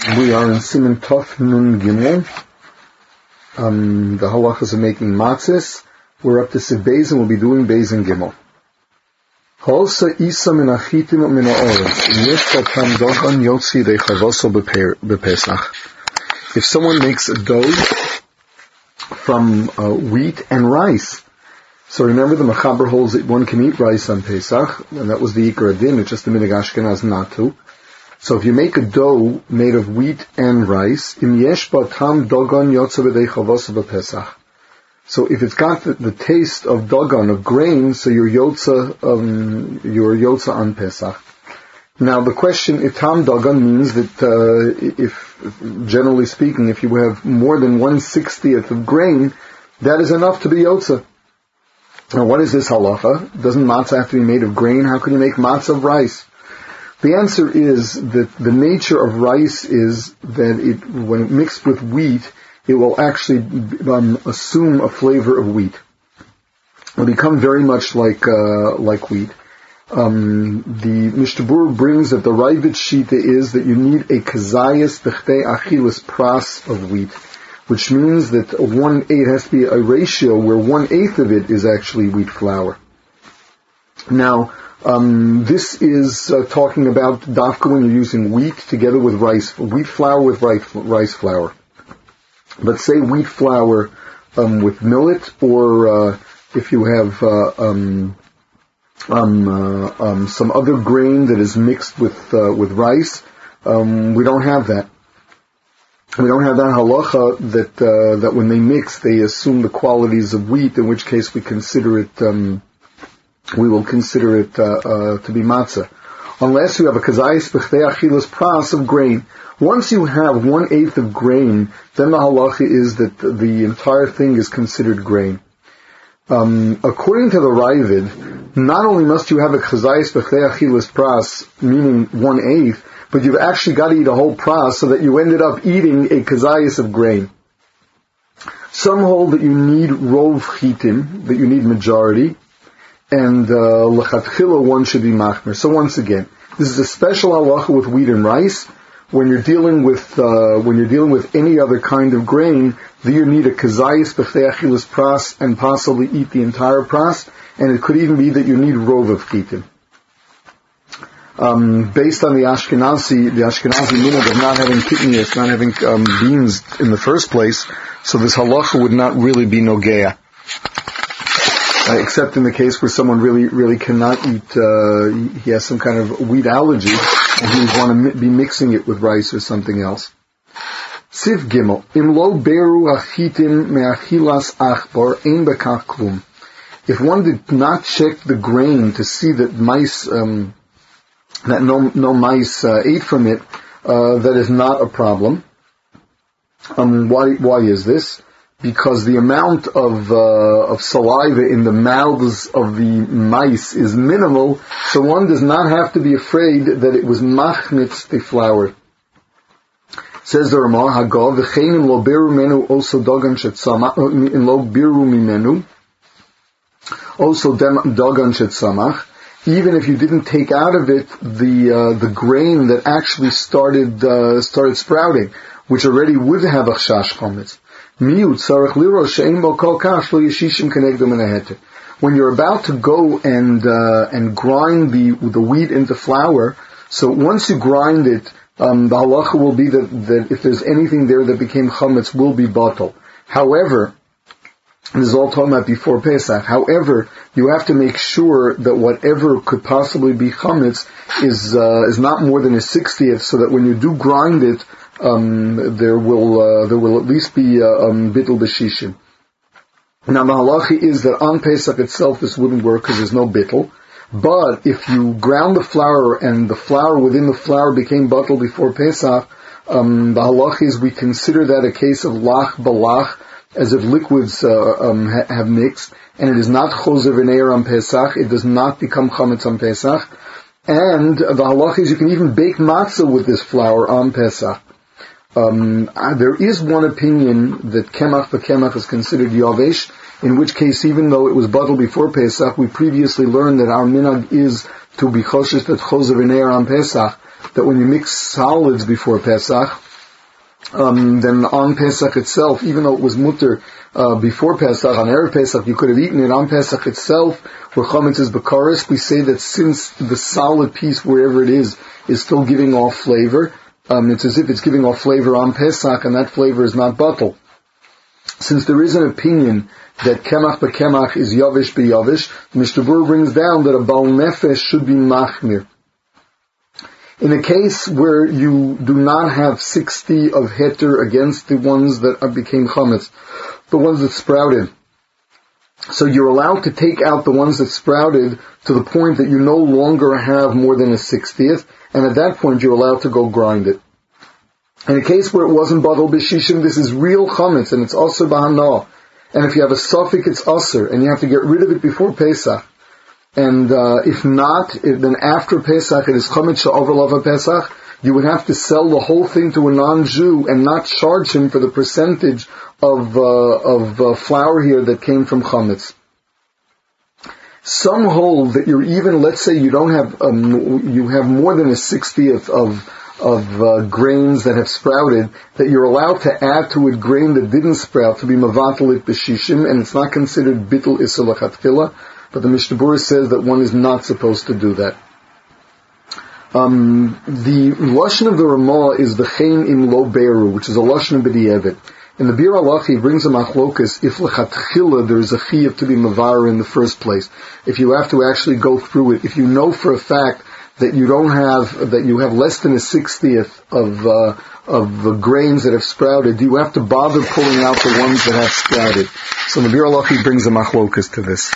We are in Siman Tov Nun Gimel. Um, the halachas are making matzahs. We're up to Seif Beis and we'll be doing Beis and Gimel. Isa min achitim min yotzi reichavoso bepesach. If someone makes a dough from uh, wheat and rice, so remember the Machaber holds that one can eat rice on Pesach, and that was the Ikar Adin, it's just the Minig Ashkenaz not to. So if you make a dough made of wheat and rice, im yesh dogon pesach. So if it's got the, the, taste of dogon, of grain, so your yotza, um, your yotza on Pesach. Now the question, itam tam dogon means that, uh, if, generally speaking, if you have more than one sixtieth of grain, that is enough to be yotza. Now what is this halacha? Doesn't matzah have to be made of grain? How can you make matzah of rice? The answer is that the nature of rice is that it, when mixed with wheat, it will actually um, assume a flavor of wheat. It will become very much like uh, like wheat. Um, the Mishnah Berurah brings that the Raavad Shita is that you need a kazayas bechtei achilas pras of wheat, which means that one eighth has to be a ratio where one eighth of it is actually wheat flour. Now, um, this is uh, talking about dafka when you're using wheat together with rice, wheat flour with rice, rice flour. But say wheat flour um, with millet, or uh, if you have uh, um, um, uh, um, some other grain that is mixed with uh, with rice, um, we don't have that. We don't have that halacha that uh, that when they mix, they assume the qualities of wheat. In which case, we consider it we will consider it uh, uh, to be matzah. Unless you have a kazayis b'chtei achilas pras of grain. Once you have one eighth of grain, then the halacha is that the entire thing is considered grain. Um, according to the Raavad, not only must you have a chazayis b'chtei achilas pras, meaning one eighth, but you've actually got to eat a whole pras so that you ended up eating a kazayis of grain. Some hold that you need rov chitim, that you need majority, and lechatchila uh, one should be machmer. So once again, this is a special halacha with wheat and rice. When you're dealing with uh, when you're dealing with any other kind of grain, then you need a kazayis b'chtei pras and possibly eat the entire pras, and it could even be that you need rov of chitim. Um, based on the Ashkenazi, the Ashkenazi minhag of not having kitniyos, not having um, beans in the first place, so this halacha would not really be nogeya uh, except in the case where someone really, really cannot eat, uh, he has some kind of wheat allergy, and he would want to be mixing it with rice or something else. Seif Gimel, im lo beru achitim me'achilas achbar ein klum. If one did not check the grain to see that mice, um, that no, no mice uh, ate from it, uh, that is not a problem. Um, why, why is this? Because the amount of uh, of saliva in the mouths of the mice is minimal, so one does not have to be afraid that it was machnitz the flour. Says the Ramah, Hagav, v'chein lo beru menu also dogan shetzamach, in lo biru mimenu, also dogan shetzamach, even if you didn't take out of it the uh, the grain that actually started uh, started sprouting, which already would have a chash chometz. When you're about to go and uh, and grind the the wheat into flour, so once you grind it, um, the halacha will be that, that if there's anything there that became chametz, will be batel. However, this is all talking about before Pesach. However, you have to make sure that whatever could possibly be chametz is uh, is not more than a sixtieth, so that when you do grind it, um, there will uh, there will at least be uh, um, bittul b'shishim. Now the halacha is that on Pesach itself this wouldn't work because there's no bittul. But if you ground the flour and the flour within the flour became batel before Pesach, um, the halacha is we consider that a case of lach balach, as if liquids uh, um, ha- have mixed, and it is not choser v'neir on Pesach. It does not become chametz on Pesach. And the halacha is you can even bake matzah with this flour on Pesach. Um, uh, there is one opinion that kemach kemach is considered yavesh, in which case, even though it was bottled before Pesach, we previously learned that our minhag is to be choshesh that choser on Pesach, that when you mix solids before Pesach, um, then on Pesach itself, even though it was mutter uh, before Pesach, on Erev Pesach, you could have eaten it on Pesach itself, where chametz is bakaris. We say that since the solid piece, wherever it is, is still giving off flavor, um, it's as if it's giving off flavor on Pesach, and that flavor is not batel. Since there is an opinion that kemach bekemach is yavish beyavish, Mr. Burr brings down that a bal nefesh should be machmir. In a case where you do not have 60 of heter against the ones that became chametz, the ones that sprouted, so you're allowed to take out the ones that sprouted to the point that you no longer have more than a sixtieth, and at that point you're allowed to go grind it. In a case where it wasn't badal b'shishim, this is real chametz, and it's also b'hanah. And if you have a safek, it's usr, and you have to get rid of it before Pesach. And uh, if not, if, then after Pesach it is chametz sha'over Pesach. You would have to sell the whole thing to a non-Jew and not charge him for the percentage of uh, of uh, flour here that came from chametz. Some hold that you're even, let's say you don't have, um, you have more than a sixtieth of of uh, grains that have sprouted, that you're allowed to add to it grain that didn't sprout to be mavatalit b'shishim, and it's not considered bittul isalachatfila, but the Mishnah says that one is not supposed to do that. Um, the lashon of the Ramah is the chen im lo beru, which is a lashon of b'di'evet. In the Biur Halacha, he brings a machlokas, if lechatchila there is a chiyuv to be mavar in the first place. If you have to actually go through it, if you know for a fact that you don't have, that you have less than a sixtieth of, uh, of the grains that have sprouted, do you have to bother pulling out the ones that have sprouted? So the Biur Halacha, he brings a machlokas to this.